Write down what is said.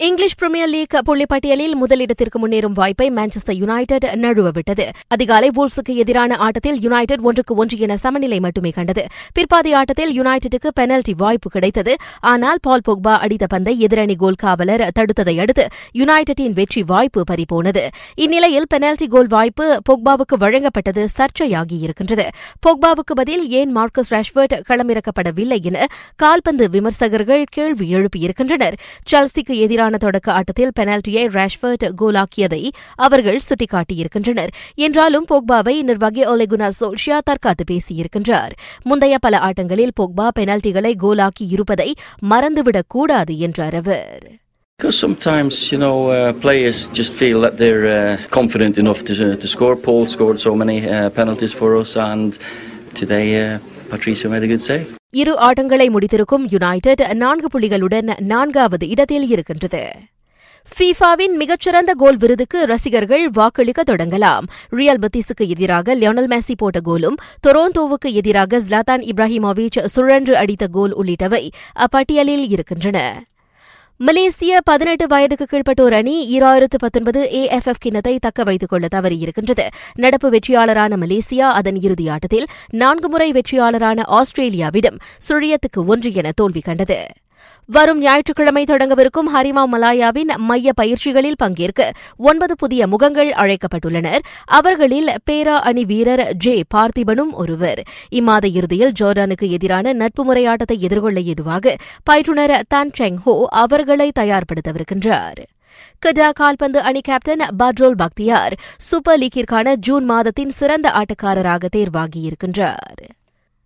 English premier league புள்ளிப்பட்டியலில் முதலிடத்திற்கு முன்னேறும் வாய்ப்பை மான்செஸ்டர் யுனைடெட் நழுவவிட்டது. அதிகாலை வூல்ஸுக்கு எதிரான ஆட்டத்தில் யுனைடெட் ஒன்றுக்கு ஒன்று என சமநிலை மட்டுமே கண்டது. பிற்பாதி ஆட்டத்தில் யுனைடெடுக்கு பெனல்டி வாய்ப்பு கிடைத்தது. ஆனால் பால் பொக்பா அடித்த பந்தை எதிரணி கோல் காவலர் தடுத்ததை அடுத்து யுனைடெட்டின் வெற்றி வாய்ப்பு பறிபோனது. இந்நிலையில் பெனல்டி கோல் வாய்ப்பு பொக்பாவுக்கு வழங்கப்பட்டது சர்ச்சையாகியிருக்கின்றது. பொக்பாவுக்கு பதில் ஏன் மார்க்கஸ் ராஷ்வர்ட் களமிறக்கப்படவில்லை என கால்பந்து விமர்சகர்கள் கேள்வி எழுப்பியிருக்கின்றனர். செல்சிக்கு எதிரான எதிரான தொடக்க ஆட்டத்தில் பெனால்டியை ராஷ்வர்ட் கோலாக்கியதை அவர்கள் சுட்டிக்காட்டியிருக்கின்றனர். என்றாலும் போக்பாவை நிர்வாகி ஒலெகுனா சோல்ஷியா தற்காத்து பேசியிருக்கின்றார். முந்தைய பல ஆட்டங்களில் போக்பா பெனால்டிகளை கோலாக்கி இருப்பதை மறந்துவிடக்கூடாது என்றார் அவர். Because sometimes, you know, uh, players just feel that they're uh, confident enough to, to score. Paul scored so many uh, penalties for us, and today uh, Patricio made a good save. இரு ஆட்டங்களை முடித்திருக்கும் United நான்கு புள்ளிகளுடன் நான்காவது இடத்தில் இருக்கின்றது. ஃபீஃபாவின் மிகச்சிறந்த கோல் விருதுக்கு ரசிகர்கள் வாக்களிக்க தொடங்கலாம். ரியல் பத்திஸுக்கு எதிராக லியோனல் மேசி போட்ட கோலும் டொரோண்டோவுக்கு எதிராக ஜ்லாதான் இப்ராஹிமோவிச் சுழன்று அடித்த கோல் உள்ளிட்டவை அப்பட்டியலில் இருக்கின்றன. மலேசிய பதினெட்டு வயதுக்கு கீழ்ப்பட்டோர் அணி ஈராயிரத்து பத்தொன்பது ஏஎஃப்எஃப் கிண்ணத்தை தக்க வைத்துக் கொள்ள தவறியிருக்கின்றது. நடப்பு வெற்றியாளரான மலேசியா அதன் இறுதி ஆட்டத்தில் நான்கு முறை வெற்றியாளரான ஆஸ்திரேலியாவிடம் சுழியத்துக்கு ஒன்று என தோல்வி கண்டது. வரும் ஞாயிற்றுக்கிழமை தொடங்கவிருக்கும் ஹரிமா மலாயாவின் மைய பயிற்சிகளில் பங்கேற்க ஒன்பது புதிய முகங்கள் அழைக்கப்பட்டுள்ளனர். அவர்களில் பேரா அணி வீரர் ஜே பார்த்திபனும் ஒருவர். இம்மாத இறுதியில் ஜோர்டானுக்கு எதிரான நட்பு முறையாட்டத்தை எதிர்கொள்ள ஏதுவாக பயிற்றுநர் தான் செங் ஹோ அவர்களை தயார்படுத்தவிருக்கின்றார். கஜா கால்பந்து அணி கேப்டன் பட்ரோல் பக்தியார் சூப்பர் லீக்கிற்கான ஜூன் மாதத்தின் சிறந்த ஆட்டக்காரராக தேர்வாகியிருக்கின்றார்.